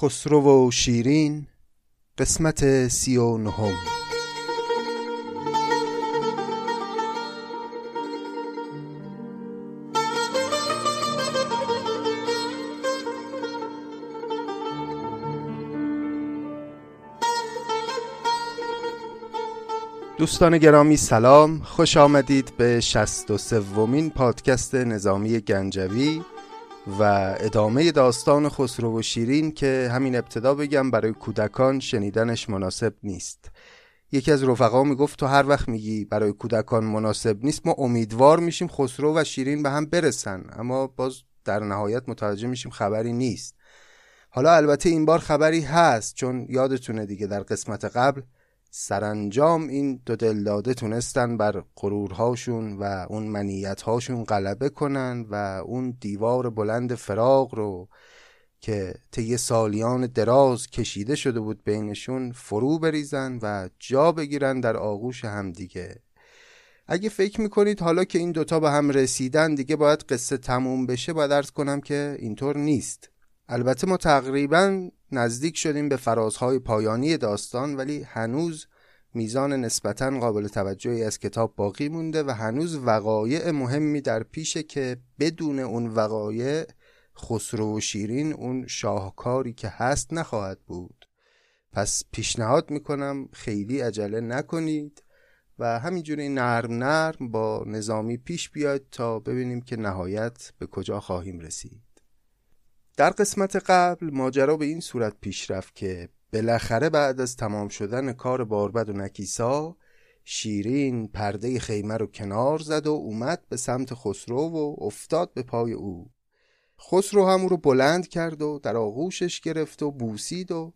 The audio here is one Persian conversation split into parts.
خسرو و شیرین قسمت سی و نهم. دوستان گرامی سلام. خوش آمدید به شست و سومین پادکست نظامی گنجوی. و ادامه داستان خسرو و شیرین که همین ابتدا بگم برای کودکان شنیدنش مناسب نیست. یکی از رفقا می‌گفت تو هر وقت میگی برای کودکان مناسب نیست ما امیدوار میشیم خسرو و شیرین به هم برسن. اما باز در نهایت متوجه میشیم خبری نیست. حالا البته این بار خبری هست چون یادتونه دیگه در قسمت قبل سرانجام این دو دلداده تونستن بر غرورهاشون و اون منیتهاشون غلبه کنن و اون دیوار بلند فراغ رو که طی سالیان دراز کشیده شده بود بینشون فرو بریزن و جا بگیرن در آغوش همدیگه اگه فکر می‌کنید حالا که این دوتا به هم رسیدن دیگه باید قصه تموم بشه باید ارز کنم که اینطور نیست. البته ما تقریبا نزدیک شدیم به فرازهای پایانی داستان ولی هنوز میزان نسبتا قابل توجهی از کتاب باقی مونده و هنوز وقایع مهمی در پیشه که بدون اون وقایع خسرو و شیرین اون شاهکاری که هست نخواهد بود. پس پیشنهاد می‌کنم خیلی عجله نکنید و همینجوری نرم نرم با نظامی پیش بیاید تا ببینیم که نهایت به کجا خواهیم رسید. در قسمت قبل ماجرا به این صورت پیش رفت که بالاخره بعد از تمام شدن کار باربد و نکیسا شیرین پرده خیمه رو کنار زد و اومد به سمت خسرو و افتاد به پای او. خسرو هم رو بلند کرد و در آغوشش گرفت و بوسید و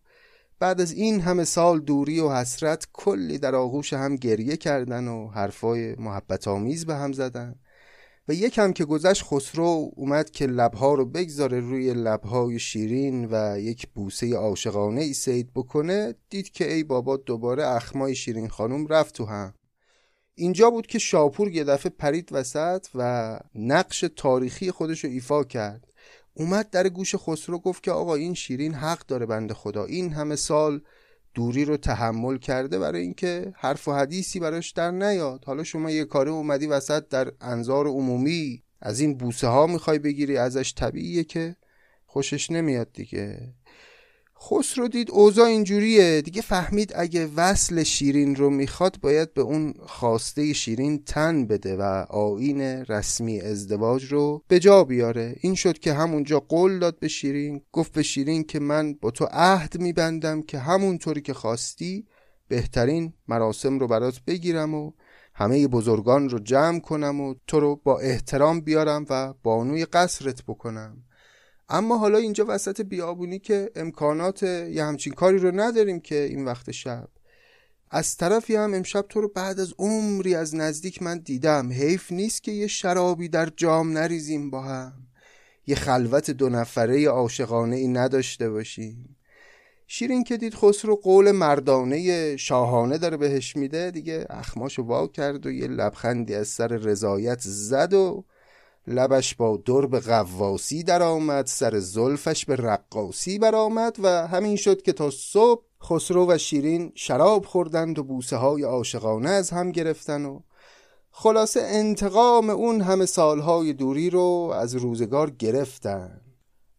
بعد از این همه سال دوری و حسرت کلی در آغوش هم گریه کردن و حرفای محبت آمیز به هم زدن. و یکم که گذشت خسرو اومد که لبها رو بگذاره روی لبهای شیرین و یک بوسه عاشقانه ای سید بکنه دید که ای بابا دوباره اخمای شیرین خانم رفت تو هم. اینجا بود که شاپور یه دفعه پرید وسط و نقش تاریخی خودش رو ایفا کرد. اومد در گوش خسرو گفت که آقا این شیرین حق داره بنده خدا. این همه سال دوری رو تحمل کرده برای اینکه حرف و حدیثی براش در نیاد. حالا شما یه کاری اومدی وسط در انظار عمومی از این بوسه ها می‌خوای بگیری ازش طبیعیه که خوشش نمیاد دیگه. خسرو دید اوضاع اینجوریه. دیگه فهمید اگه وصل شیرین رو می‌خواد باید به اون خواسته شیرین تن بده و آین رسمی ازدواج رو به جا بیاره. این شد که همونجا قول داد به شیرین گفت به شیرین که من با تو عهد میبندم که همونطوری که خواستی بهترین مراسم رو برات بگیرم و همه بزرگان رو جمع کنم و تو رو با احترام بیارم و بانوی قصرت بکنم. اما حالا اینجا وسط بیابونی که امکانات یه همچین کاری رو نداریم که این وقت شب. از طرفی هم امشب تو رو بعد از عمری از نزدیک من دیدم. حیف نیست که یه شرابی در جام نریزیم با هم. یه خلوت دو نفره عاشقانه ای نداشته باشیم. شیرین که دید خسرو قول مردانه شاهانه داره بهش میده دیگه اخماشو وا کرد و یه لبخندی از سر رضایت زد و لبش با درب قواسی در آمد سر زلفش به رقاسی برآمد و همین شد که تا صبح خسرو و شیرین شراب خوردند و بوسه های عاشقانه از هم گرفتن و خلاصه انتقام اون همه سالهای دوری رو از روزگار گرفتن.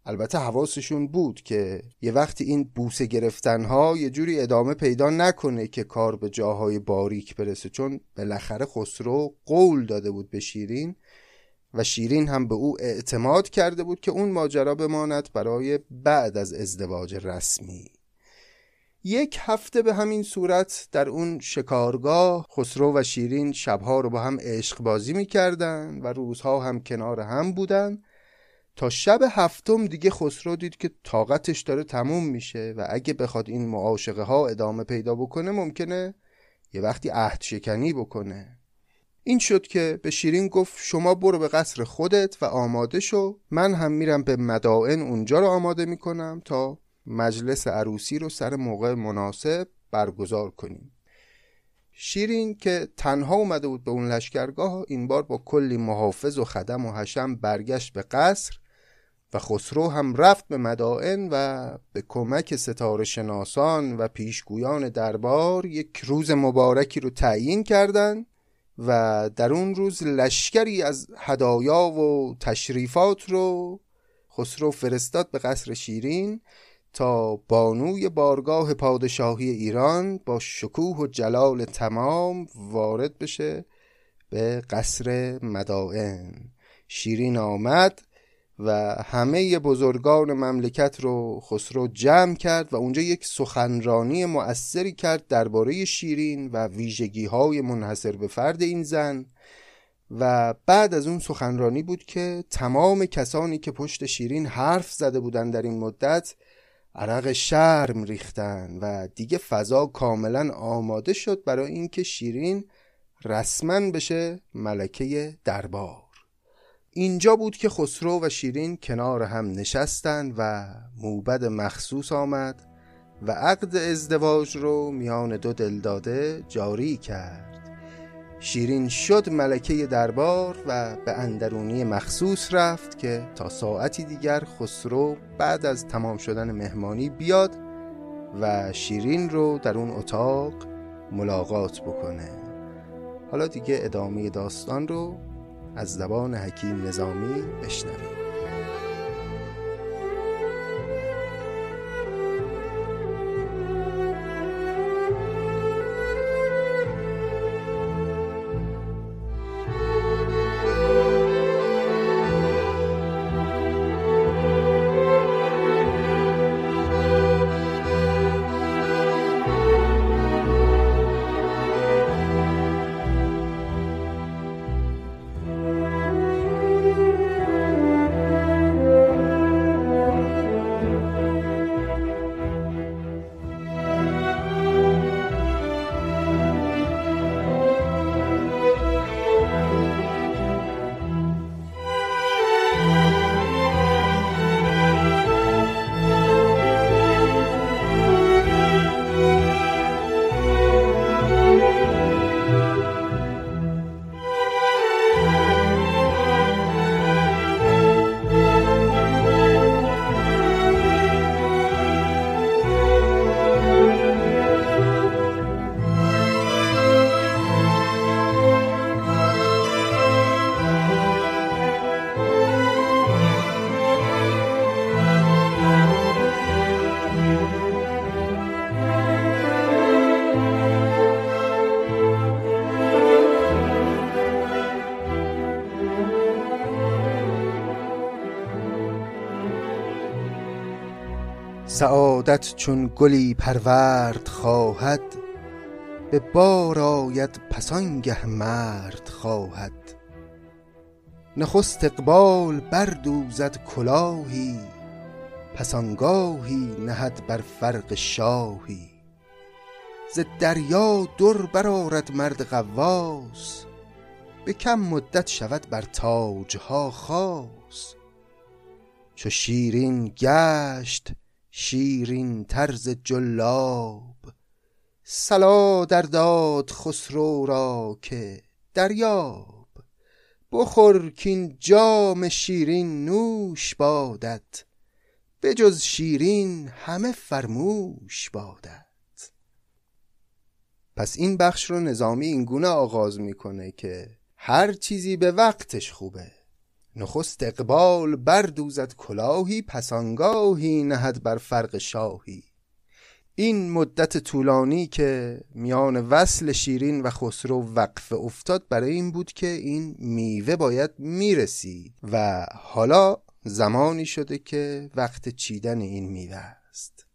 البته حواسشون بود که یه وقتی این بوسه گرفتنها یه جوری ادامه پیدا نکنه که کار به جاهای باریک برسه چون بالاخره خسرو قول داده بود به شیرین و شیرین هم به او اعتماد کرده بود که اون ماجرا بماند برای بعد از ازدواج رسمی. یک هفته به همین صورت در اون شکارگاه خسرو و شیرین شبها رو با هم عشق بازی می‌کردن و روزها هم کنار هم بودن. تا شب هفتم دیگه خسرو دید که طاقتش داره تموم میشه و اگه بخواد این معاشقه ها ادامه پیدا بکنه ممکنه یه وقتی عهد شکنی بکنه. این شد که به شیرین گفت شما برو به قصر خودت و آماده شو. من هم میرم به مدائن اونجا رو آماده می‌کنم تا مجلس عروسی رو سر موقع مناسب برگزار کنیم. شیرین که تنها اومده بود به اون لشکرگاه این بار با کلی محافظ و خدم و حشم برگشت به قصر و خسرو هم رفت به مدائن و به کمک ستاره شناسان و پیشگویان دربار یک روز مبارکی رو تعیین کردند. و در اون روز لشکری از هدایا و تشریفات رو خسرو فرستاد به قصر شیرین تا بانوی بارگاه پادشاهی ایران با شکوه و جلال تمام وارد بشه به قصر مدائن. شیرین آمد و همه بزرگان مملکت رو خسرو جمع کرد و اونجا یک سخنرانی مؤثری کرد درباره شیرین و ویژگی های منحصر به فرد این زن و بعد از اون سخنرانی بود که تمام کسانی که پشت شیرین حرف زده بودن در این مدت عرق شرم ریختن و دیگه فضا کاملا آماده شد برای اینکه شیرین رسما بشه ملکه دربار. اینجا بود که خسرو و شیرین کنار هم نشستند و موبد مخصوص آمد و عقد ازدواج رو میان دو دلداده جاری کرد. شیرین شد ملکه دربار و به اندرونی مخصوص رفت که تا ساعتی دیگر خسرو بعد از تمام شدن مهمانی بیاد و شیرین رو در اون اتاق ملاقات بکنه. حالا دیگه ادامه داستان رو از زبان حکیم نظامی بشنویم سعادت چون گلی پرورد خواهد به بار آید پسانگه مرد خواهد. نخست اقبال بردوزد کلاهی پسانگاهی نهد بر فرق شاهی. ز دریا در برآرد مرد غواص به کم مدت شود بر تاجها خاص. چو شیرین گشت شیرین طرز جلاب. سلا در داد خسرو را که دریاب. بخور کین جام شیرین نوش بادت جز شیرین همه فرموش بادت. پس این بخش رو نظامی اینگونه آغاز می‌کنه که هر چیزی به وقتش خوبه. نخست اقبال بردوزد کلاهی پسانگاهی نهد بر فرق شاهی. این مدت طولانی که میان وصل شیرین و خسرو وقف افتاد برای این بود که این میوه باید می‌رسید و حالا زمانی شده که وقت چیدن این میوه است.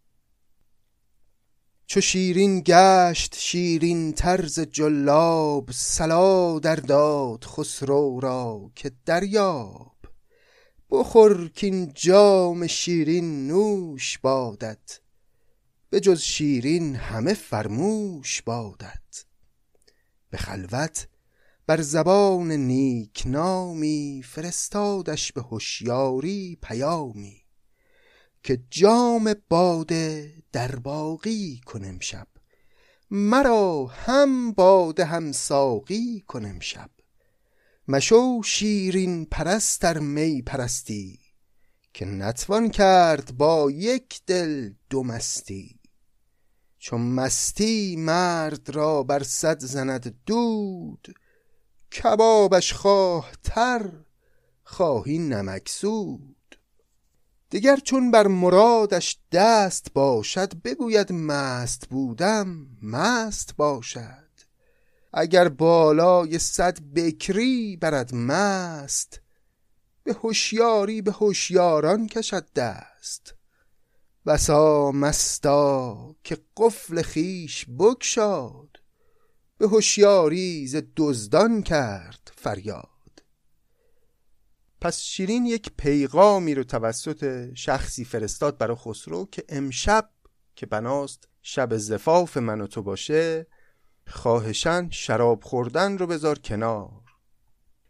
چو شیرین گشت شیرین طرز جلاب سلا در داد خسرو را که دریاب. بخور کین جام شیرین نوش بادت به جز شیرین همه فرموش بادت. به خلوت بر زبان نیک نامی فرستادش به هوشیاری پیامی. که جام باده در باقی کنم شب مرا هم باده هم ساقی کنم شب مشو شیرین پرست می پرستی که نتوان کرد با یک دل دو مستی. چون مستی مرد را بر صد زند دود کبابش خواه تر خواهی نمکسود دیگر چون بر مرادش دست باشد بگوید مست بودم مست باشد. اگر بالای صد بکری برد مست به هوشیاری به هوشیاران کشد دست. بسا مستا که قفل خیش بگشاد به هوشیاری ز دزدان کرد فریاد. پس شیرین یک پیغامی رو توسط شخصی فرستاد برای خسرو که امشب که بناست شب زفاف من و تو باشه خواهشن شراب خوردن رو بذار کنار.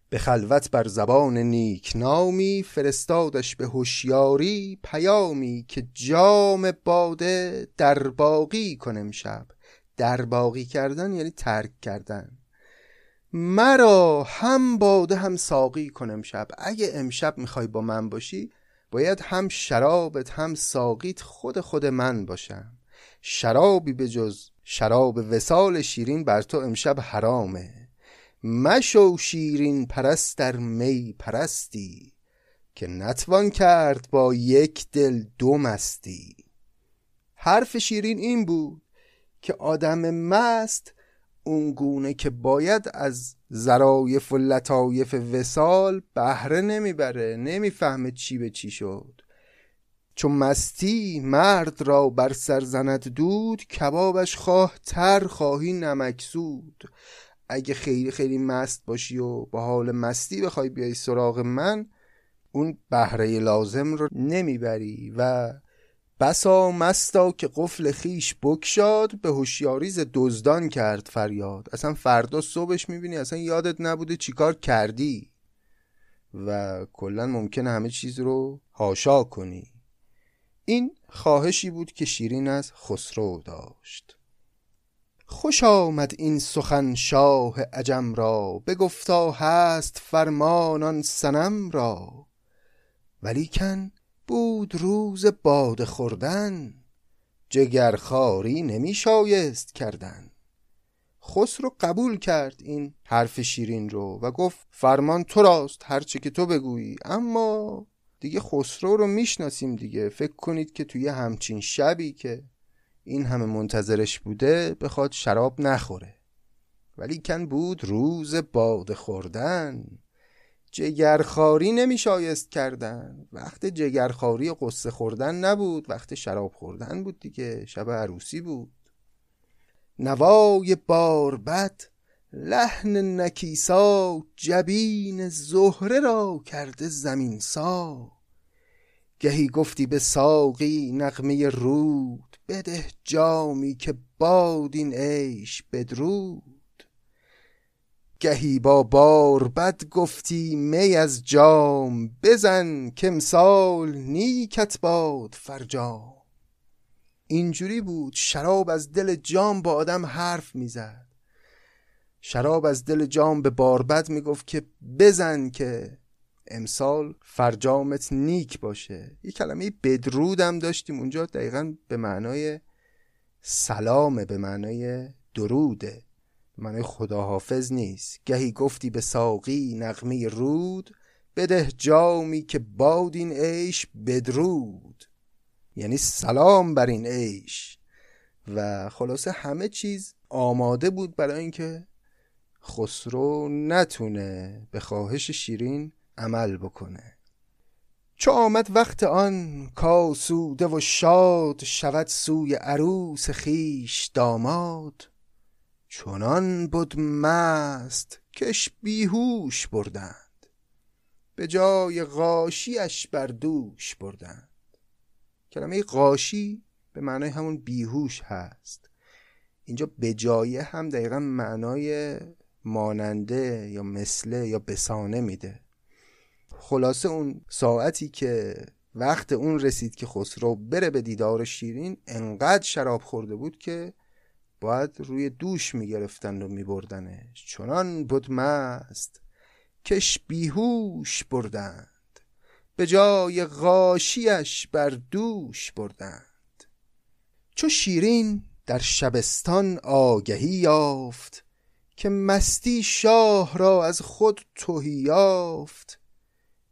به خلوت بر زبان نیک نامی فرستادش به هوشیاری پیامی که جام باده در باقی کنم شب. در باقی کردن یعنی ترک کردن. مرا هم باده هم ساقی کنم شب اگه امشب می‌خوای با من باشی باید هم شرابت هم ساقیت خود خود من باشم. شرابی به جز شراب وسال شیرین بر تو امشب حرامه. مشو شیرین پرست در می پرستی که نتوان کرد با یک دل دو مستی. حرف شیرین این بود که آدم مست اون گونه که باید از زرایف و لطایف وسال بهره نمی‌بره نمی‌فهمه چی به چی شد. چون مستی مرد را بر سر زند دود کبابش خواه تر خواهی نمکسود اگه خیلی خیلی مست باشی و با حال مستی بخوای بیای سراغ من اون بهره لازم رو نمی‌بری و بسا مستا که قفل خیش بکشاد به هوشیاریز دزدان کرد فریاد. اصلا فردا صبحش می‌بینی اصلا یادت نبوده چیکار کردی. و کلا ممکنه همه چیز رو هاشا کنی. این خواهشی بود که شیرین از خسرو داشت. خوش آمد این سخن شاه عجم را بگفتا هست فرمانان سنم را. ولیکن بود روز باد خوردن جگرخاری نمی شایست کردن. خسرو قبول کرد این حرف شیرین رو و گفت فرمان تو راست هرچه که تو بگویی. اما دیگه خسرو رو می‌شناسیم دیگه. فکر کنید که توی همچین شبی که این همه منتظرش بوده بخواد شراب نخوره. ولی کن بود روز باد خوردن. جگرخاری نمی شایست کردن. وقت جگرخاری قصه خوردن نبود. وقت شراب خوردن بود دیگه. شب عروسی بود. نوای باربد لحن نکیسا جبین زهره را کرده زمین سا. گهی گفتی به ساقی نغمه رود. بده جامی که باد این عیش بدرود. گهی با بار بد گفتی می از جام بزن که امسال نیکت باد فرجام. اینجوری بود شراب از دل جام با آدم حرف می‌زد. شراب از دل جام به باربد می‌گفت که بزن که امسال فرجامت نیک باشه. یه کلمه بدرودم داشتیم اونجا دقیقا به معنای سلامه به معنای دروده معنای خداحافظ نیست. گهی گفتی به ساقی نغمه رود بده جامی که باد این عیش بدرود. یعنی سلام بر این عیش. و خلاصه همه چیز آماده بود برای اینکه خسرو نتونه به خواهش شیرین عمل بکنه. چو آمد وقت آن کاسوده و شاد شود سوی عروس خیش داماد چنان بود مست کش بیهوش بردند. به جای غاشیش بر دوش بردند. کلمه قاشی به معنای همون بیهوش هست. اینجا به جایه هم دقیقا معنای ماننده یا مثله یا بسانه میده. خلاصه اون ساعتی که وقت اون رسید که خسرو بره به دیدار شیرین انقدر شراب خورده بود که باید روی دوش می‌گرفتن و میبردنش. چنان بود مست کش بیهوش بردند. به جای غاشیش بر دوش بردند. چو شیرین در شبستان آگهی یافت که مستی شاه را از خود توهی یافت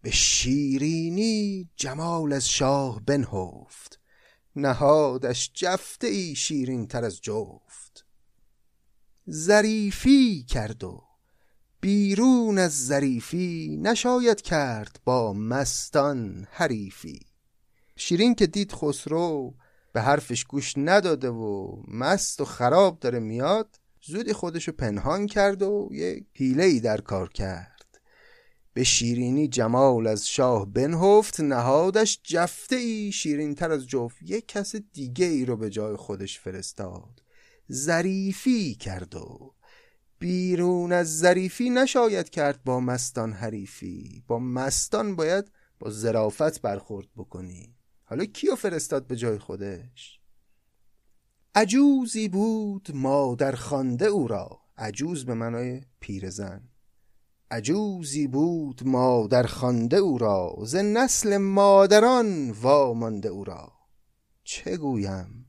به شیرینی جمال از شاه بنهفت. نهادش جفته ای شیرین تر از جفت. ظریفی کرد و بیرون از ظریفی نشاید کرد با مستان حریفی. شیرین که دید خسرو به حرفش گوش نداده و مست و خراب داره میاد زودی خودشو پنهان کرد و یک حیله ای در کار کرد. به شیرینی جمال از شاه بنهفت نهادش جفته ای شیرین تر از جفت یک کس دیگه ای رو به جای خودش فرستاد. ظریفی کرد و بیرون از ظریفی نشاید کرد با مستان حریفی. با مستان باید با ظرافت برخورد بکنی. حالا کیو فرستاد به جای خودش؟ عجوزی بود مادر خانده او را. عجوز به معنای پیرزن. عجوزی بود مادر خانده او را. ز نسل مادران وامانده او را. چه گویم؟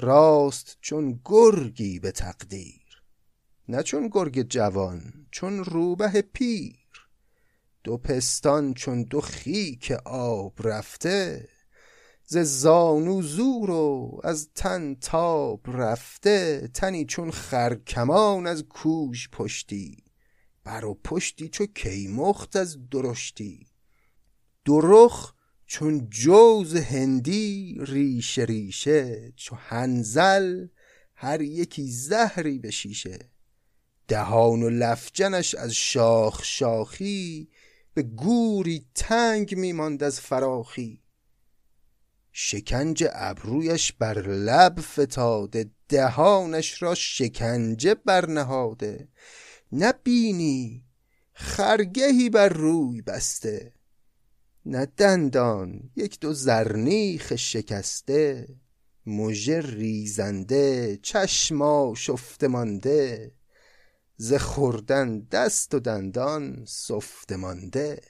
راست چون گرگی به تقدیر نه چون گرگ جوان چون روبه پیر. دو پستان چون دو خیک آب رفته ز زانو زور و از تن تاب رفته. تنی چون خرکمان از کوش پشتی بر و پشتی چو کیمخت از درشتی. درخ چون جوز هندی ریشه ریشه چو هنزل هر یکی زهری به شیشه. دهان و لفجنش از شاخ شاخی به گوری تنگ میماند از فراخی. شکنج ابرویش بر لب فتاده دهانش را شکنجه برنهاده. نبینی خرگهی بر روی بسته. نه دندان یک دو زرنیخ شکسته مژه ریزنده چشما شفته مانده ز خوردن دست و دندان سفته مانده.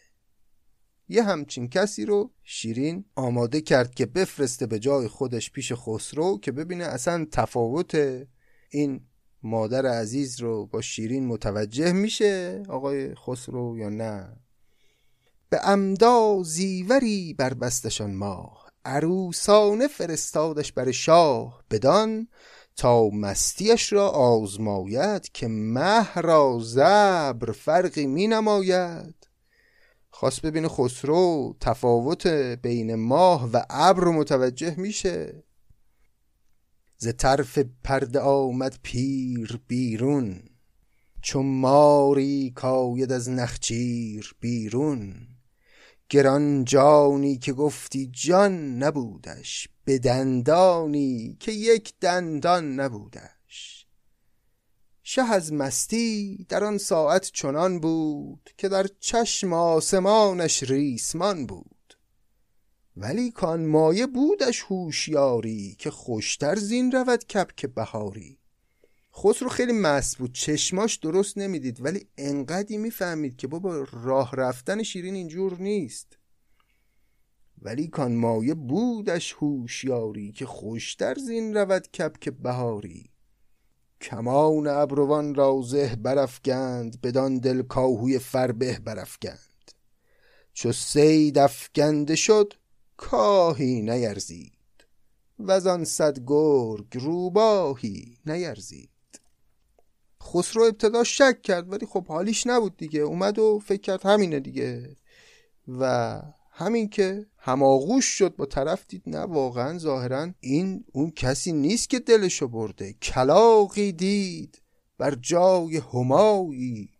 یه همچین کسی رو شیرین آماده کرد که بفرسته به جای خودش پیش خسرو که ببینه اصلا تفاوت این مادر عزیز رو با شیرین متوجه میشه آقای خسرو یا نه. به امدا زیوری بر بستشان ماه. عروسانه فرستادش بر شاه بدان تا مستیش را آزماید که مه را زبر فرقی می نماید. خواست ببینه خسرو تفاوت بین ماه و ابر رو متوجه میشه. ز طرف پرده آمد پیر بیرون چون ماری کاید از نخچیر بیرون. گران جانی که گفتی جان نبودش به دندانی که یک دندان نبودش. شه از مستی در آن ساعت چنان بود که در چشم آسمانش ریسمان بود. ولی کان مایه بودش هوشیاری که خوشتر زین رود کپک بهاری. خسرو خیلی مست بود. چشماش درست نمی‌دید ولی انقدی می‌فهمید که بابا راه رفتن شیرین اینجور نیست. ولی کان مایه بودش هوشیاری که خوشتر زین رود کپک بهاری. کمان ابروان را زه برافگند بدان دل کاهوی فربه برافگند چو سید افگنده شد کاهی نیرزید. و آن صد گرگ روباهی نیرزید. خسرو ابتدا شک کرد ولی خب حالیش نبود دیگه. اومد و فکر کرد همینه دیگه. و همین که هماغوش شد با طرف دید نه واقعا ظاهرا این اون کسی نیست که دلشو برده. کلاقی دید بر جای همایی.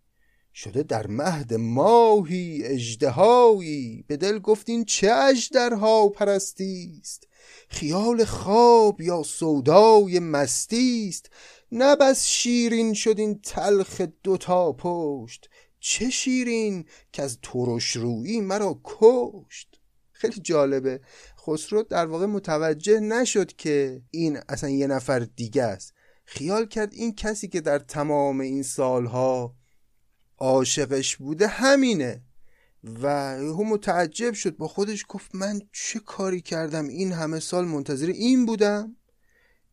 شده در مهد ماهی اجدهایی به دل گفتین چه اجدرها پرستی است؟ خیال خواب یا سودای مستی است؟ نه بس شیرین شد این تلخ دوتا پشت چه شیرین که از ترش رویی مرا کشت؟ خیلی جالبه خسرو در واقع متوجه نشد که این اصلا یه نفر دیگه است. خیال کرد این کسی که در تمام این سالها عاشقش بوده همینه و هم متعجب شد با خودش گفت من چه کاری کردم؟ این همه سال منتظر این بودم؟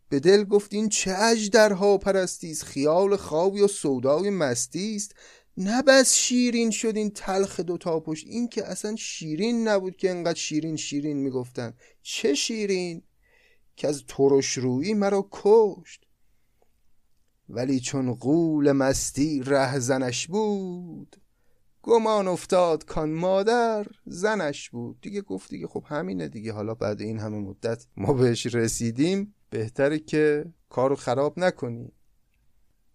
به دل گفت این چه اجدرها پرستیست خیال خوابی و سودای مستی است. نه بس شیرین شد این تلخ دوتا پشت. این که اصلا شیرین نبود که انقدر شیرین شیرین می‌گفتن. چه شیرین؟ که از ترش روی مرا کشت. ولی چون قول مستی ره زنش بود گمان افتاد کان مادر زنش بود. دیگه گفت دیگه خب همینه دیگه. حالا بعد این همه مدت ما بهش رسیدیم. بهتره که کارو خراب نکنی.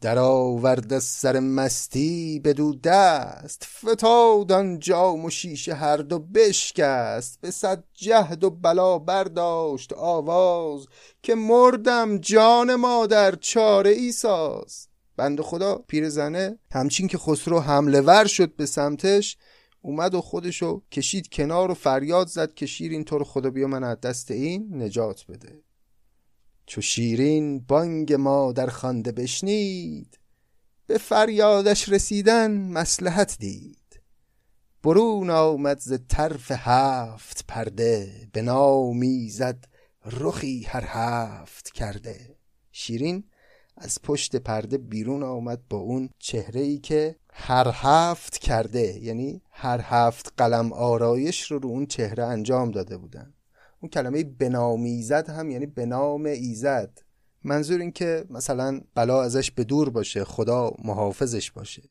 در آورد سر مستی بدو دست فتاد جام و شیشه هر دو بشکست. به صد جهد و بلا برداشت آواز که مردم جان مادر چاره ای ساز. بند خدا پیرزنه همچین که خسرو حمله ور شد به سمتش اومد و خودشو کشید کنار و فریاد زد که شیرین تو رو خدا بیا من از دست این نجات بده. چو شیرین بانگ ما در خانده بشنید. به فریادش رسیدن مسلحت دید. برون آمد ز طرف هفت پرده به نامی زد رخی هر هفت کرده. شیرین از پشت پرده بیرون آمد با اون چهره ای که هر هفت کرده یعنی هر هفت قلم آرایش رو رو اون چهره انجام داده بودن. اون کلمه بنام ایزد هم یعنی بنام ایزد. منظور این که مثلا بلا ازش به دور باشه خدا محافظش باشه.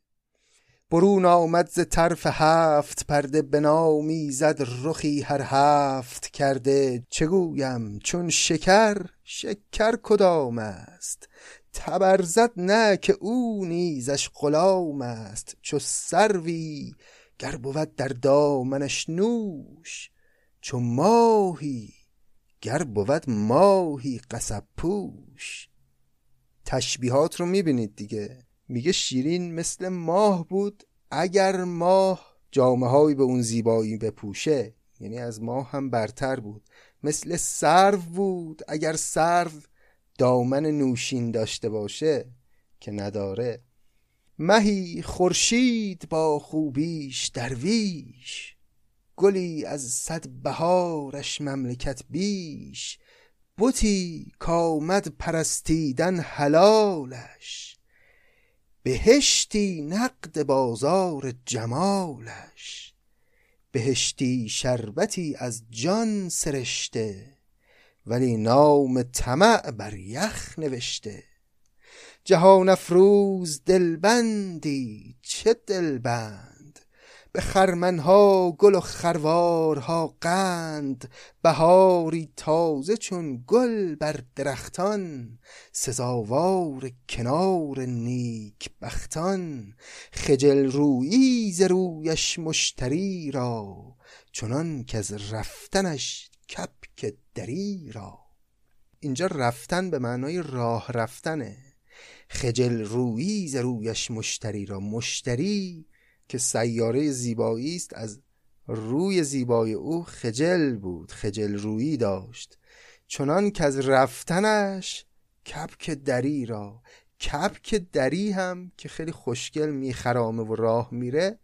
برون آمد ز طرف هفت پرده بنامی زد رخی هر هفت کرده. چگویم چون شکر شکر کدام است؟ تبرزد نه که او نیزش غلام است. چو سروی گر بود در دامنش نوش. چو ماهی گر بود ماهی قصب پوش. تشبیهات رو می‌بینید دیگه. میگه شیرین مثل ماه بود اگر ماه جامعه به اون زیبایی بپوشه. یعنی از ماه هم برتر بود. مثل سرو بود اگر سرو دامن نوشین داشته باشه که نداره. مهی خورشید با خوبیش درویش. گلی از صد بهارش مملکت بیش بتی کامد پرستیدن حلالش. بهشتی نقد بازار جمالش. بهشتی شربتی از جان سرشته ولی نام طمع بر یخ نوشته. جهان افروز دلبندی چه دلبند؟ به خرمنها گل و خروارها قند بهاری تازه چون گل بر درختان سزاوار کنار نیک بختان. خجل رویی ز رویش مشتری را چنان که از رفتنش کپک دری را. اینجا رفتن به معنای راه رفتنه. خجل رویی ز رویش مشتری را مشتری که سیاره زیبایی است از روی زیبای او خجل بود خجل رویی داشت. چنان که از رفتنش کپک دری را کپک دری هم که خیلی خوشگل میخرامه و راه میره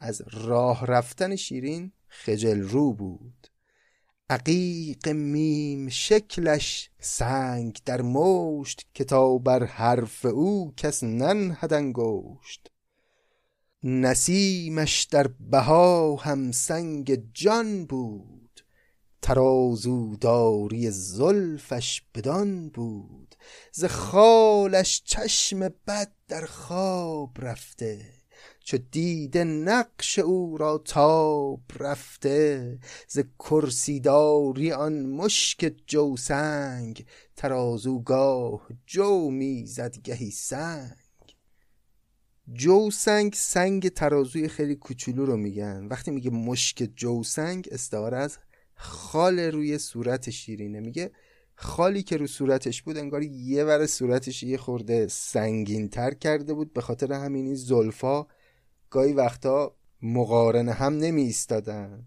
از راه رفتن شیرین خجل رو بود. عقیق میم شکلش سنگ در مشت که تا بر حرف او کس ننهد انگشت. نسیمش در بها هم سنگ جان بود. ترازو داری زلفش بدان بود. ز خالش چشم بد در خواب رفته. چو دیده نقش او را تاب رفته. ز کرسیداری آن مشک جوسنگ. ترازوگاه جو می‌زد گهی سنگ. جو سنگ ترازوی خیلی کوچولو رو میگن. وقتی میگه مشک جو سنگ استعاره از خال روی صورت شیرینه. میگه خالی که رو صورتش بود انگار یه ور صورتش یه خورده سنگین تر کرده بود. به خاطر همین این زلفا گاهی وقتا مقارن هم نمی ایستادن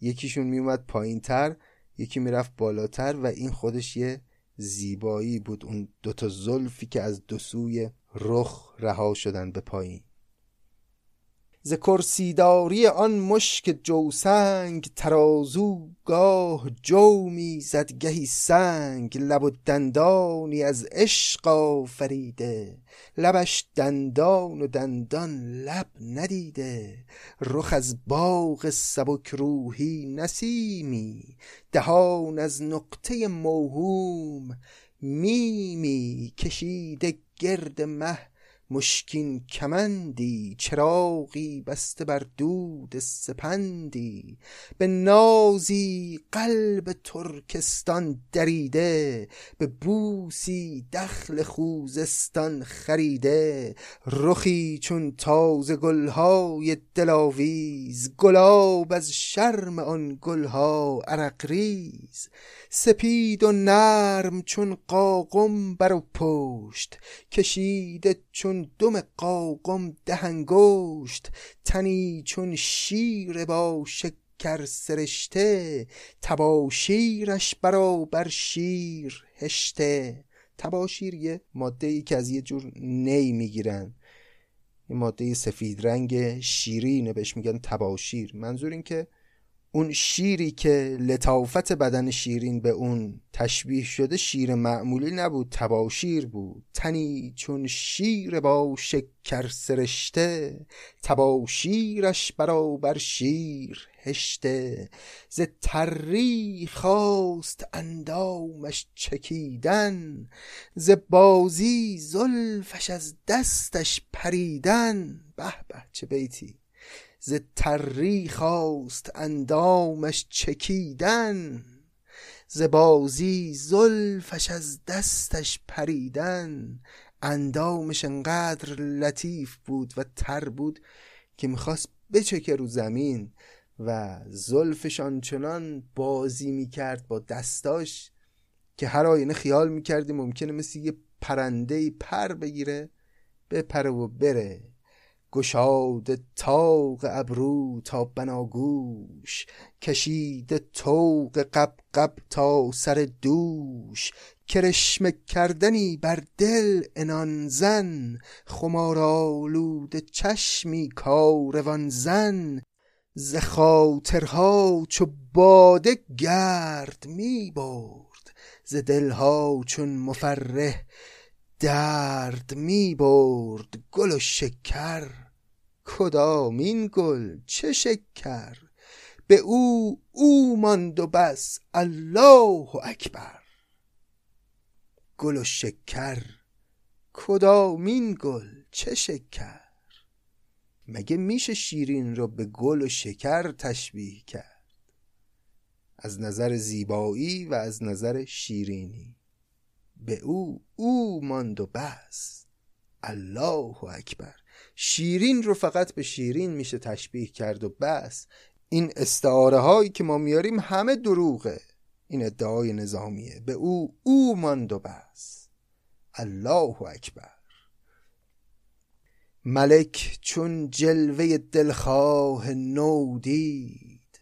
یکیشون میومد پایین تر یکی می‌رفت بالاتر و این خودش یه زیبایی بود. اون دوتا زلفی که از دو سوی رخ رها شدن به پایین. ز کرسیداری آن مشک جوسنگ ترازو گاه جو زد گهی سنگ لب و دندانی از عشق آفریده. لبش دندان و دندان لب ندیده. رخ از باغ سبک روحی نسیمی دهان از نقطه موهوم میمی کشیده گرد مه مشکین کمندی چراغی بسته بر دود سپندی. به نازی قلب ترکستان دریده به بوسی دخل خوزستان خریده. رخی چون تازه گلهای دلاویز گلاب از شرم آن گلها عرقریز سپید و نرم چون قاقم بر و پشت کشیده چون دم قاقم دهنگشت تنی چون شیر با شکر سرشته تباشیرش برابر شیر هشته. تباشیر یه ماده ای که از یه جور نی می‌گیرن. یه ماده سفید رنگ شیرینه بهش میگن تباشیر. منظور این که اون شیری که لطافت بدن شیرین به اون تشبیه شده شیر معمولی نبود تباشیر بود. تنی چون شیر با شکر سرشته تباشیرش برابر شیر هشته. ز تری خواست اندامش چکیدن ز بازی زلفش از دستش پریدن. به به چه بیتی! ز تری خواست اندامش چکیدن ز بازی زلفش از دستش پریدن. اندامش انقدر لطیف بود و تر بود که می‌خواست بچکه رو زمین و زلفش آنچنان بازی می‌کرد با دستاش که هر آینه خیال می‌کردی ممکنه مثل یه پرنده پر بگیره بپره و بره. گشاد تاق ابرو تا بناگوش توق قب قب تا سر دوش. کرشمه کردنی بر دل انان زن خمارالود چشمی کاروان زن. ز خاطرها چو باده گرد می برد ز دلها چون مفرح درد می برد. گل و شکر کدامین گل چه شکر؟ به او او ماند و بس الله اکبر. گل و شکر کدامین گل چه شکر؟ مگه میشه شیرین رو به گل و شکر تشبیه کرد؟ از نظر زیبایی و از نظر شیرینی. به او او ماند و بس الله اکبر. شیرین رو فقط به شیرین میشه تشبیه کرد و بس. این استعاره هایی که ما میاریم همه دروغه. این ادعای نظامیه. به او او ماند و بس. الله اکبر. ملک چون جلوه دلخواه نو دید.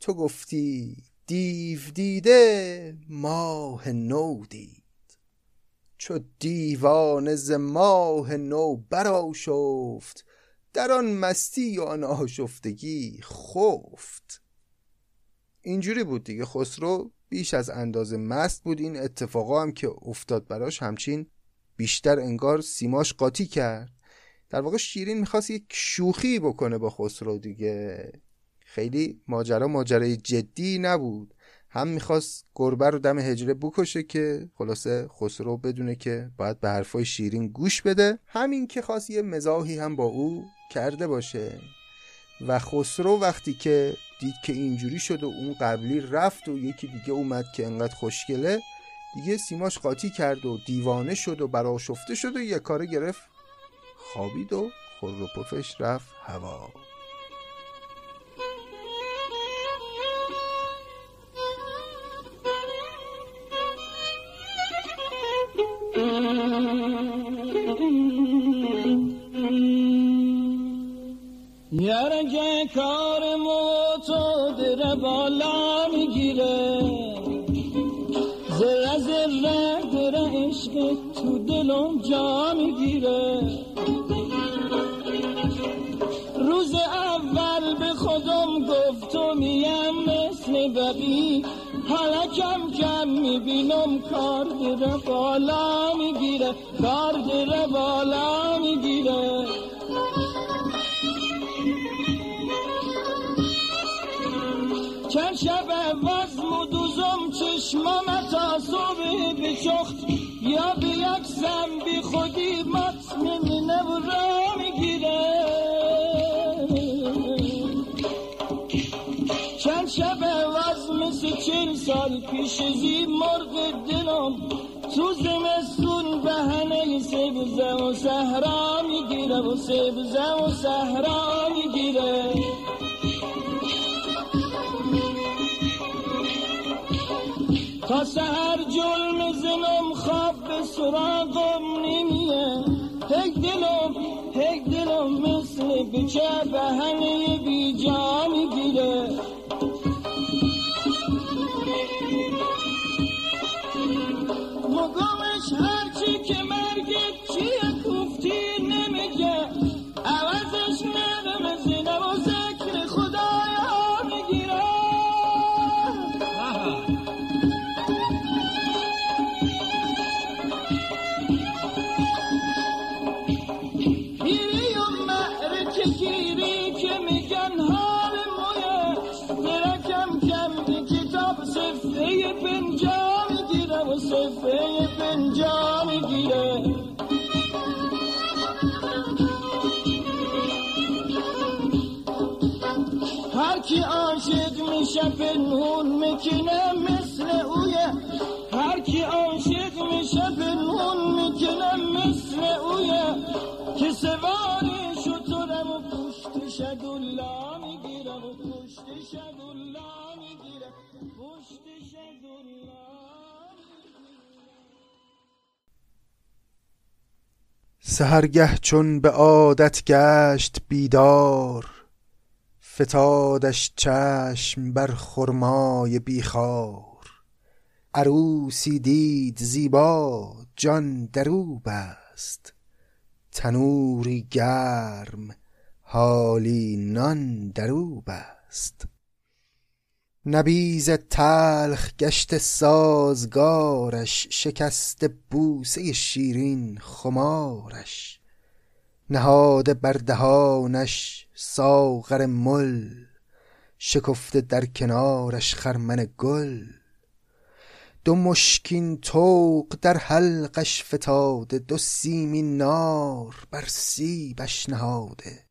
تو گفتی دیو دیده ماه نو دید. چو دیوانه ز ماه نو برآشفت در آن مستی و آن آشفتگی خفت. اینجوری بود دیگه خسرو بیش از اندازه مست بود. این اتفاقا هم که افتاد براش همچین بیشتر انگار سیماش قاطی کرد. در واقع شیرین می‌خواست یک شوخی بکنه با خسرو دیگه. خیلی ماجرا ماجرای جدی نبود. هم می‌خواست گربه رو دم هجره بکشه که خلاصه خسرو بدونه که باید به حرفای شیرین گوش بده. همین که خواست یه مزاحی هم با او کرده باشه. و خسرو وقتی که دید که اینجوری شد و اون قبلی رفت و یکی دیگه اومد که انقدر خوشگله دیگه سیماش قاطی کرد و دیوانه شد و براشفته شد و یه کاره گرفت خوابید و خور رفت هوا. می‌بینم کار دیره بالا می‌گیره کار دیره بالا می‌گیره. چند شب وزم و دوزم چشمام تا صبح بچخت. یا به یک زن بی خودی و را سال پیش زی مرغ دلم تو زمستون بهنه سبزه و صحرا می‌گیره و سبزه و صحرا می‌گیره. تا سهر جل می‌زنم خواب به سراغم نمیه. هک دلم هک دلم مثل بچه بهنه بی جا می‌گیره. مگمش هرچی که مرگت چیه؟ میشه پنهون می‌کنه مثل اویه هر کی عاشق میشه پنهون می‌کنه مثل اویه که سواری شطورم و پشتش دولا می‌گیره و پشتش دولا می‌گیره پشتش دولا سهرگه چون به عادت گشت بیدار فتادش چشم بر خرمای بیخار. عروسی دید زیبا جان درو بست. تنوری گرم حالی نان درو بست. نبیز تلخ گشت سازگارش شکست بوسه شیرین خمارش. نهاده بر دهانش ساغر مل شکفته در کنارش خرمن گل. دو مشکین طوق در حلقش فتاده دو سیمین نار بر سیبش نهاده.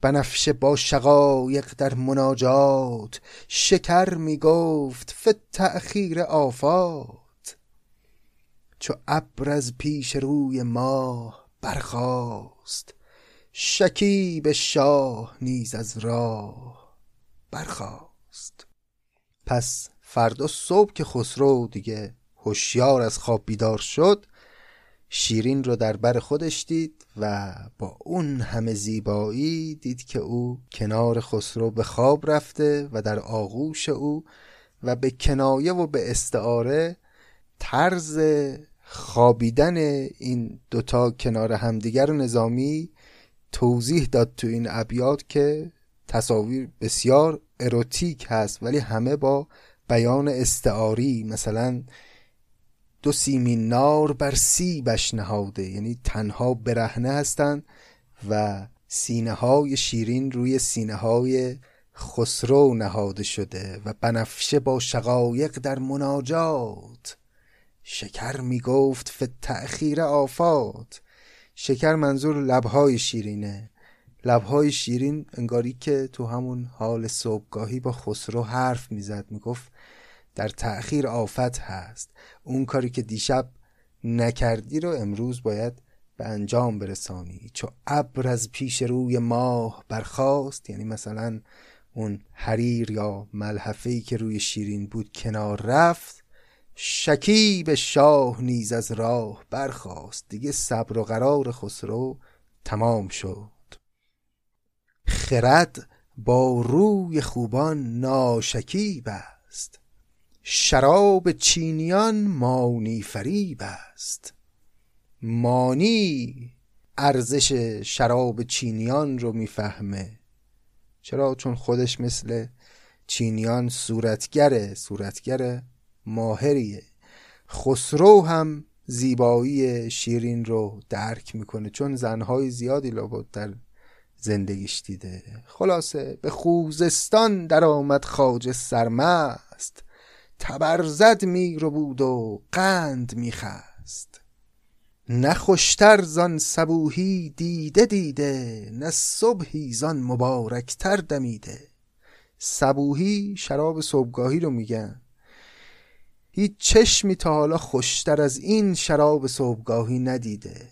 بنفشه با شقایق در مناجات شکر می گفت فی تأخیر آفات. چو ابر از پیش روی ماه برخاست. شکیب شاه نیز از راه برخاست. پس فردا صبح که خسرو دیگه هوشیار از خواب بیدار شد شیرین رو در بر خودش دید و با اون همه زیبایی دید که او کنار خسرو به خواب رفته و در آغوش او و به کنایه و به استعاره طرز خوابیدن این دوتا کنار همدیگر نظامی توضیح داد تو این ابیات که تصاویر بسیار اروتیک هست ولی همه با بیان استعاری مثلا دو سیمین نار بر سیبش نهاده یعنی تنها برهنه هستند و سینه های شیرین روی سینه های خسرو نهاده شده و بنفشه با شقایق در مناجات. شکر می گفت فی تأخیر آفات. شکر منظور لبهای شیرینه. لبهای شیرین انگاری که تو همون حال صبحگاهی با خسرو حرف می‌زد می‌گفت در تأخیر آفت هست. اون کاری که دیشب نکردی رو امروز باید به انجام برسانی. چو ابر از پیش روی ماه برخاست یعنی مثلا اون حریر یا ملحفه‌ای که روی شیرین بود کنار رفت شکیب شاه نیز از راه برخاست. دیگه صبر و قرار خسرو تمام شد. خرد با روی خوبان ناشکیب است. شراب چینیان مانی فریب است. مانی ارزش شراب چینیان رو می‌فهمه. چرا؟ چون خودش مثل چینیان صورتگره صورتگر ماهریه. خسرو هم زیبایی شیرین رو درک می‌کنه چون زنهای زیادی لابد در زندگیش دیده. خلاصه به خوزستان در آمد خاج سرمست. تبرزد می رو بود و قند نه خوشتر زان صبوهی دیده دیده نه صبحی زان مبارکتر دمیده. صبوهی شراب صبحگاهی رو میگن. هیچ چشمی تا حالا خوشتر از این شراب صبحگاهی ندیده.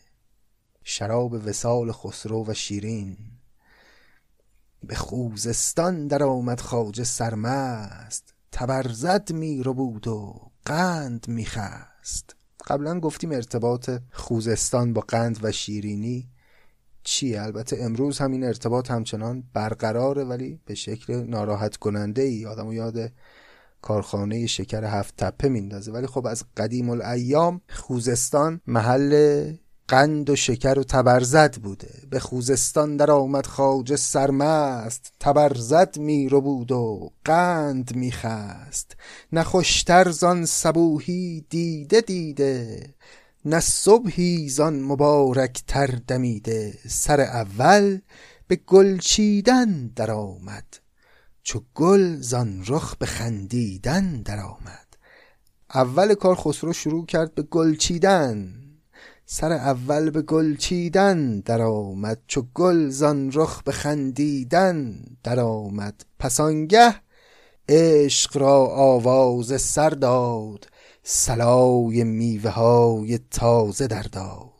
شراب وسال خسرو و شیرین. به خوزستان در آمد خواجه سرمست. تبرزد می رو بود و قند میخست قبلا گفتیم ارتباط خوزستان با قند و شیرینی چیه؟ البته امروز همین ارتباط همچنان برقراره ولی به شکل ناراحت کننده ای آدمو یاد کارخانه شکر هفت تپه میندازه. ولی خب از قدیم الایام خوزستان محل قند و شکر و تبرزد بوده. به خوزستان در آمد خواجه سرمست. تبرزد می رو بود و قند می خست. نه خوشتر زان صبوهی دیده دیده نه صبحی زان مبارک تر دمیده. سر اول به گل چیدن در آمد. چو گل زان رخ به خندیدن در آمد اول کار خسرو شروع کرد به گل چیدن. سر اول به گل چیدن در آمد چو گل زان رخ به خندیدن در آمد پس آنگه عشق را آواز سر داد. سلای میوه های تازه در داد.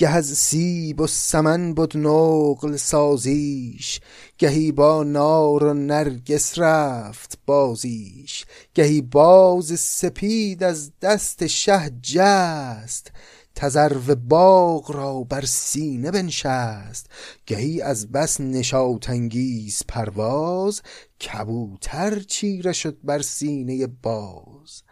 گه از سیب و سمن بود نقل سازیش گهی با نار و نرگس رفت بازیش گهی باز سپید از دست شه جست تذرو باغ را بر سینه بنشست گهی از بس نشاطانگیز پرواز کبوتر چیره شد بر سینه باز.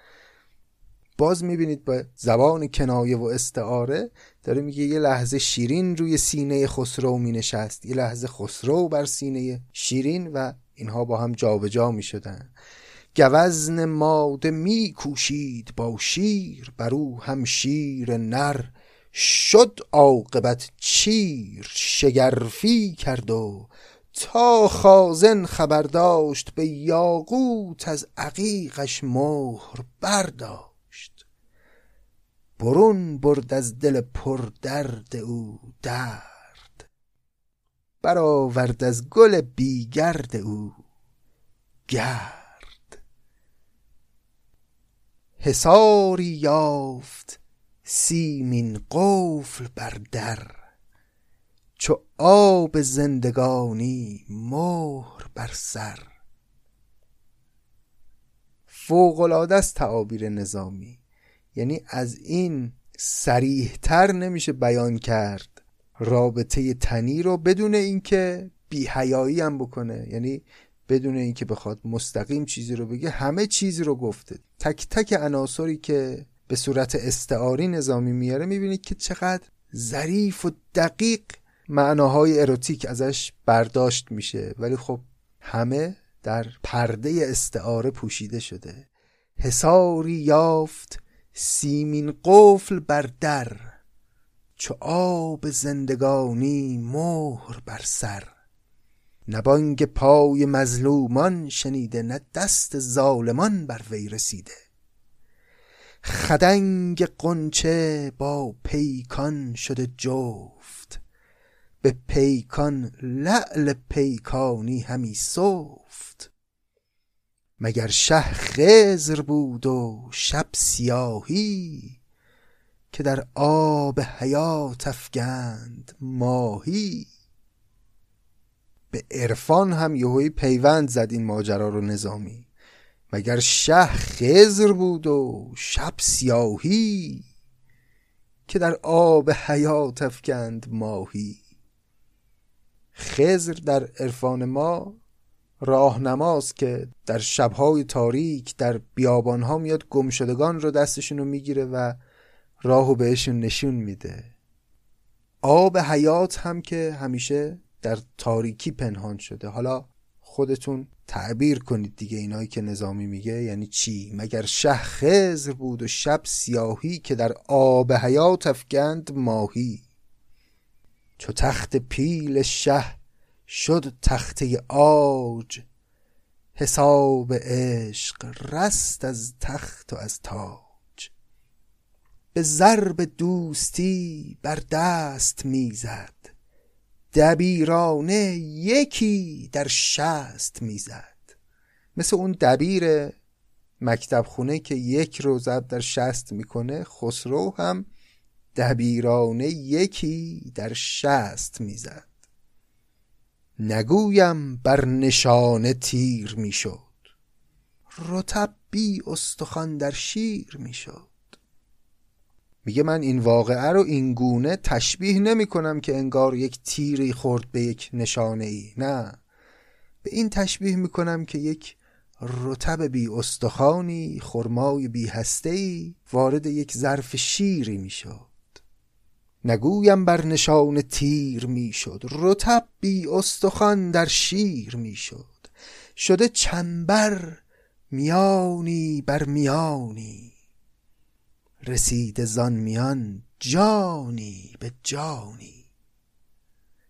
باز می‌بینید با زبان کنایه و استعاره داره میگه یه لحظه شیرین روی سینه خسرو مینشست یه لحظه خسرو بر سینه شیرین و اینها با هم جابجا جا می‌شدن. گوزن ماده می کوشید با شیر بر او هم شیر نر. شد عاقبت چیر شگرفی کرد و تا خازن خبر داشت به یاقوت از عقیقش مهر برداشت. برون برد از دل پر درد او درد. برآورد از گل بیگرد او گرد. حصاری یافت سیمین قفل بر در چو آب زندگانی مهر بر سر. فوقالعاده است تعابیر نظامی. یعنی از این سریحتر نمیشه بیان کرد رابطه تنی رو بدون اینکه بیهیایی هم بکنه. یعنی بدون اینکه بخواد مستقیم چیزی رو بگه همه چیزی رو گفته. تک تک عناصری که به صورت استعاری نظامی میاره می‌بینید که چقدر ظریف و دقیق معناهای اروتیک ازش برداشت میشه. ولی خب همه در پرده استعاره پوشیده شده. حساری یافت سیمین قفل بر در چو آب زندگانی مهر بر سر. نبانگ پای مظلومان شنیده نه دست ظالمان بر وی رسیده. خدنگ قنچه با پیکان شده جفت به پیکان لعل پیکانی همی سفت. مگر شه خزر بود و شب سیاهی که در آب حیات افگند ماهی؟ به عرفان هم یهوی پیوند زد این ماجرا رو نظامی. مگر شه خزر بود و شب سیاهی که در آب حیات افکند ماهی؟ خزر در عرفان ما راهنماست که در شبهای تاریک در بیابانها میاد گمشدگان رو دستشون رو می‌گیره و راهو بهشون نشون میده. آب حیات هم که همیشه در تاریکی پنهان شده. حالا خودتون تعبیر کنید دیگه اینایی که نظامی میگه. یعنی چی؟ مگر شه خزر بود و شب سیاهی که در آب حیات افگند ماهی. چو تخت پیل شه شد تخته آج حساب عشق رست از تخت و از تاج. به ضرب دوستی بر دست می‌زد دبیرانه یکی در شست می‌زد. مثل اون دبیر مکتب خونه که یک رو زب در شست می‌کنه خسرو هم دبیرانه یکی در شست می‌زد. نگویم بر نشانه تیر می‌شد. رتب بی استخوان در شیر می‌شد. میگه من این واقعه رو این گونه تشبیه نمی کنم که انگار یک تیری خورد به یک نشانه ای نه. به این تشبیه می کنم که یک رتب بی استخوانی خرمای بی هسته ای وارد یک ظرف شیری می شد نگویم بر نشان تیر می شد رتب بی استخوان در شیر می شد شده چنبر میانی بر میانی رسید زان میان جانی به جانی.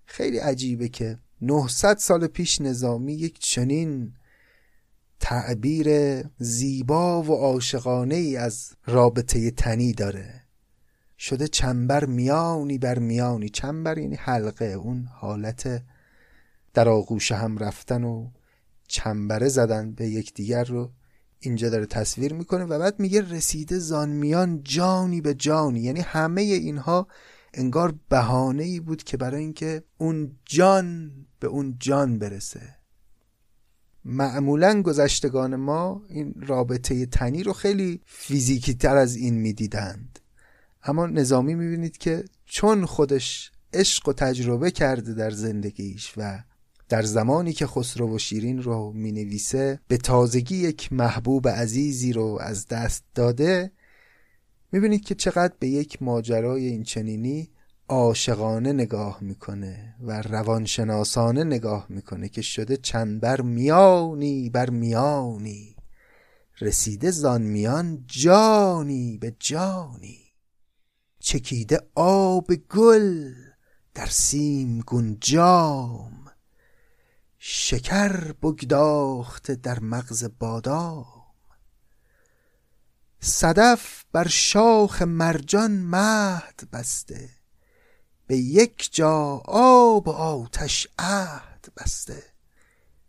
خیلی عجیبه که 900 سال پیش نظامی یک چنین تعبیر زیبا و عاشقانه ای از رابطه تنی داره. شده چنبر میانی بر میانی. چنبر یعنی حلقه اون حالت در آغوش هم رفتن و چنبره زدن به یکدیگر رو اینجا داره تصویر می‌کنه و بعد میگه رسیده زانمیان جانی به جانی. یعنی همه اینها انگار بهانه ای بود که برای اینکه اون جان به اون جان برسه. معمولا گذشتگان ما این رابطه تنی رو خیلی فیزیکی تر از این می‌دیدند. اما نظامی می‌بینید که چون خودش عشق و تجربه کرده در زندگیش و در زمانی که خسرو و شیرین رو می نویسه به تازگی یک محبوب عزیزی رو از دست داده می که چقدر به یک ماجرای این چنینی عاشقانه نگاه می‌کنه و روانشناسانه نگاه می‌کنه که شده چند بر میانی بر میانی رسیده زان میان جانی به جانی. چکیده آب گل در سیم جام شکر بگداخته در مغز بادام. صدف بر شاخ مرجان مهد بسته به یک جا آب و آتش عهد بسته.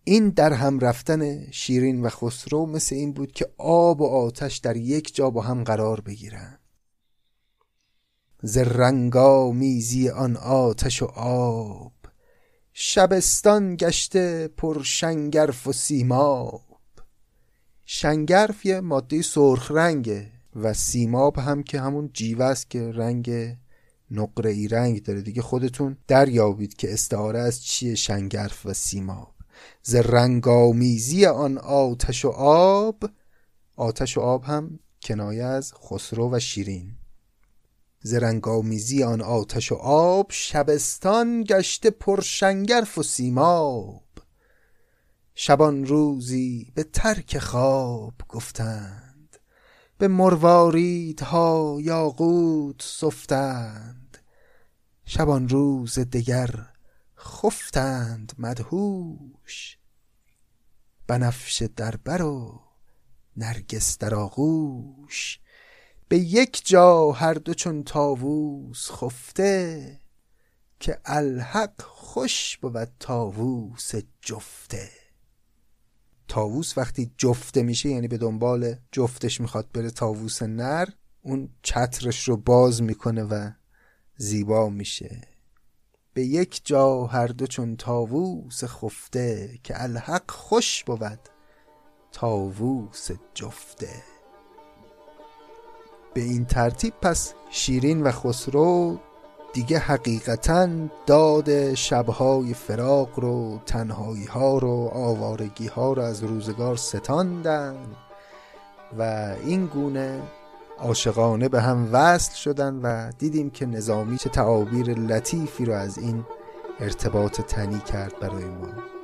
این در هم رفتن شیرین و خسرو مثل این بود که آب و آتش در یک جا با هم قرار بگیرن. ز رنگامیزی آن آتش و آب. شبستان گشته پر شنگرف و سیماب. شنگرف یه ماده سرخ رنگه و سیماب هم که همون جیوه است که رنگ نقره ای رنگ داره. دیگه خودتون دریابید که استعاره از چیه شنگرف و سیماب. ز رنگامیزی آن آتش و آب آتش و آب هم کنایه از خسرو و شیرین. زرنگامیزی آن آتش و آب شبستان گشته پرشنگرف و سیماب. شبان روزی به ترک خواب گفتند به مرواریدها یاقوت سفتند. شبان روز دگر خفتند مدهوش بنفش در بر و نرگس در آغوش. به یک جا هر دو چون تاووس خفته که الحق خوش بود تاووس جفته. تاووس وقتی جفته میشه یعنی به دنبال جفتش می‌خواد بره تاووس نر اون چترش رو باز می‌کنه و زیبا میشه. به یک جا هر دو چون تاووس خفته که الحق خوش بود تاووس جفته. به این ترتیب پس شیرین و خسرو دیگه حقیقتا داد شبهای فراق رو تنهایی ها رو آوارگی ها رو از روزگار ستاندن و این گونه عاشقانه به هم وصل شدن و دیدیم که نظامی چه تعابیر لطیفی رو از این ارتباط تنی کرد برای ما.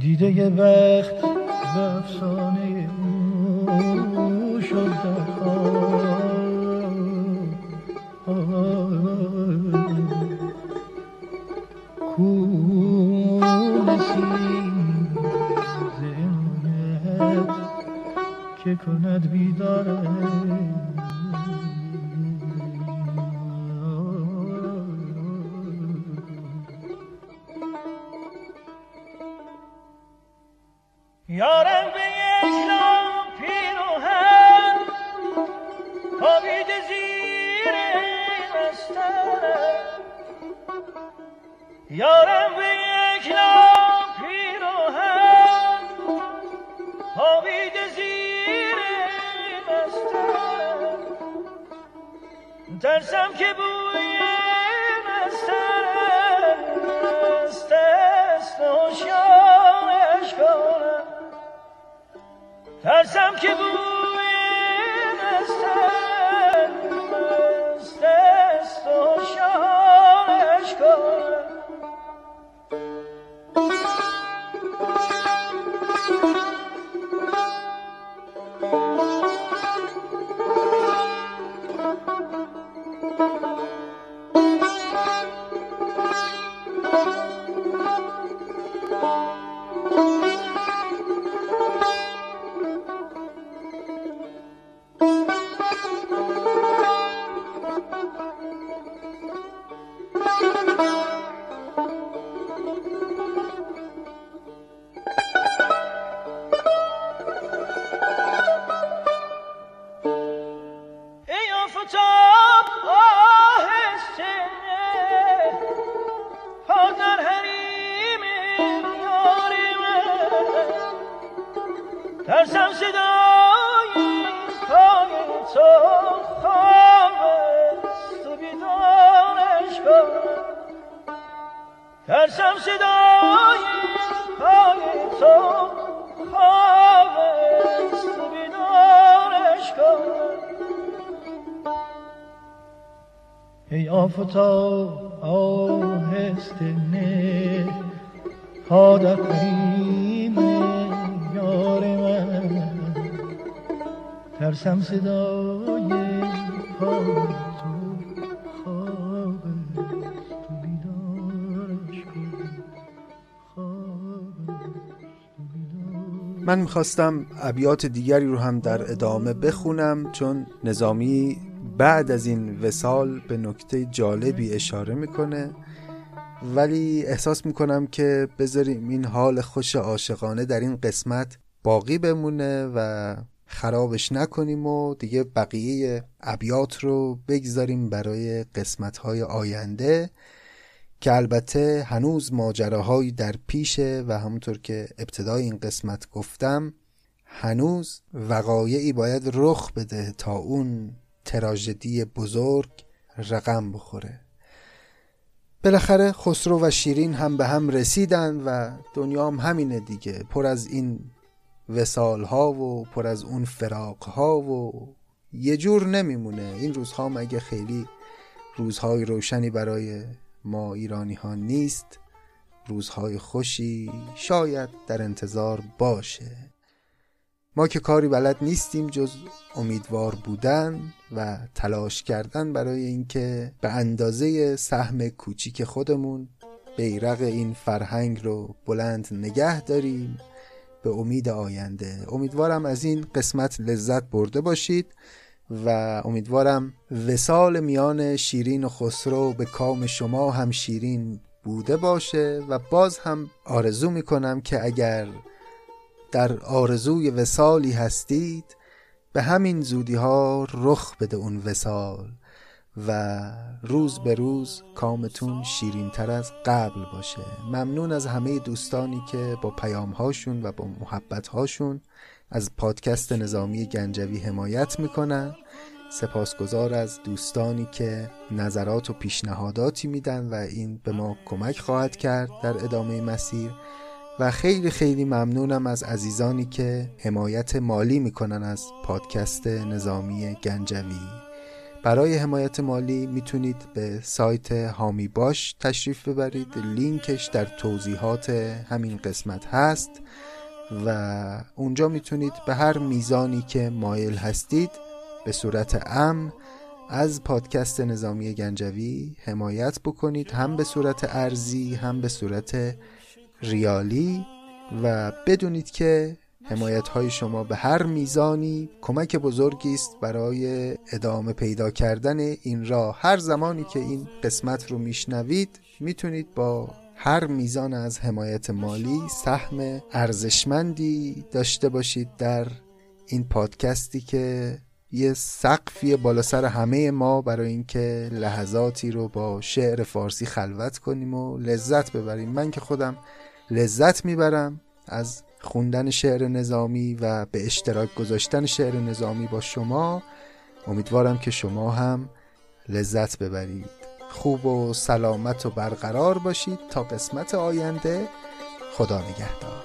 دیده وقت می‌خواستم ابیات دیگری رو هم در ادامه بخونم چون نظامی بعد از این وسال به نکته جالبی اشاره می‌کنه. ولی احساس می‌کنم که بذاریم این حال خوش عاشقانه در این قسمت باقی بمونه و خرابش نکنیم و دیگه بقیه ابیات رو بگذاریم برای قسمت های آینده. که البته هنوز ماجراهایی در پیشه و همونطور که ابتدای این قسمت گفتم هنوز وقایعی باید رخ بده تا اون تراژدی بزرگ رقم بخوره. بالاخره خسرو و شیرین هم به هم رسیدن و دنیام همینه دیگه. پر از این وسال ها و پر از اون فراق ها و یه جور نمیمونه. این روزها مگه خیلی روزهای روشنی برای ما ایرانی ها نیست. روزهای خوشی شاید در انتظار باشه. ما که کاری بلد نیستیم جز امیدوار بودن و تلاش کردن برای اینکه به اندازه سهم کوچیک خودمون بیرق این فرهنگ رو بلند نگه داریم. به امید آینده. امیدوارم از این قسمت لذت برده باشید. و امیدوارم وسال میان شیرین و خسرو به کام شما هم شیرین بوده باشه و باز هم آرزو می‌کنم که اگر در آرزوی وسالی هستید به همین زودی ها رخ بده اون وسال و روز به روز کامتون شیرین تر از قبل باشه. ممنون از همه دوستانی که با پیام هاشون و با محبت هاشون از پادکست نظامی گنجوی حمایت می‌کنن سپاسگزار از دوستانی که نظرات و پیشنهاداتی میدن و این به ما کمک خواهد کرد در ادامه مسیر. و خیلی خیلی ممنونم از عزیزانی که حمایت مالی می‌کنن از پادکست نظامی گنجوی. برای حمایت مالی می‌تونید به سایت هامی باش تشریف ببرید. لینکش در توضیحات همین قسمت هست. و اونجا می‌تونید به هر میزانی که مایل هستید به صورت ام از پادکست نظامی گنجوی حمایت بکنید هم به صورت ارزی هم به صورت ریالی و بدونید که حمایت های شما به هر میزانی کمک بزرگی است برای ادامه پیدا کردن این راه. هر زمانی که این قسمت رو میشنوید می‌تونید با هر میزان از حمایت مالی سهم ارزشمندی داشته باشید در این پادکستی که یه سقفی بالا سر همه ما برای اینکه لحظاتی رو با شعر فارسی خلوت کنیم و لذت ببریم. من که خودم لذت می‌برم از خوندن شعر نظامی و به اشتراک گذاشتن شعر نظامی با شما. امیدوارم که شما هم لذت ببرید. خوب و سلامت و برقرار باشید تا قسمت آینده. خدا نگهدار.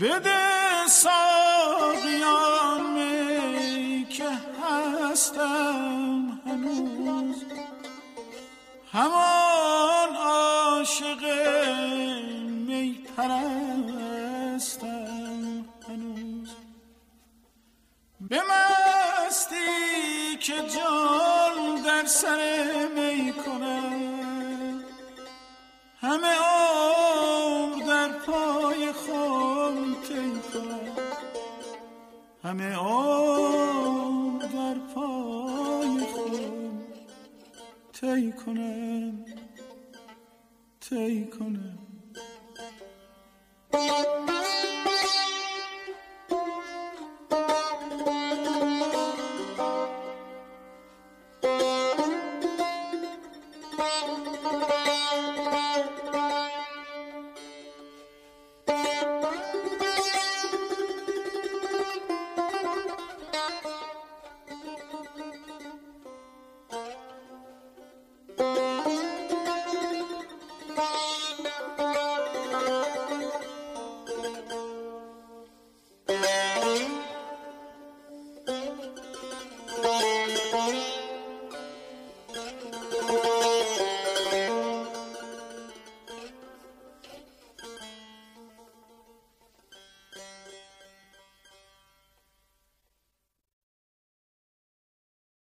بده ساقیان هستم هنوز. همان عاشق می پرستم هنوز. به مستی که جان در سر می کنم همه همه آن تی کنم. تی کنم.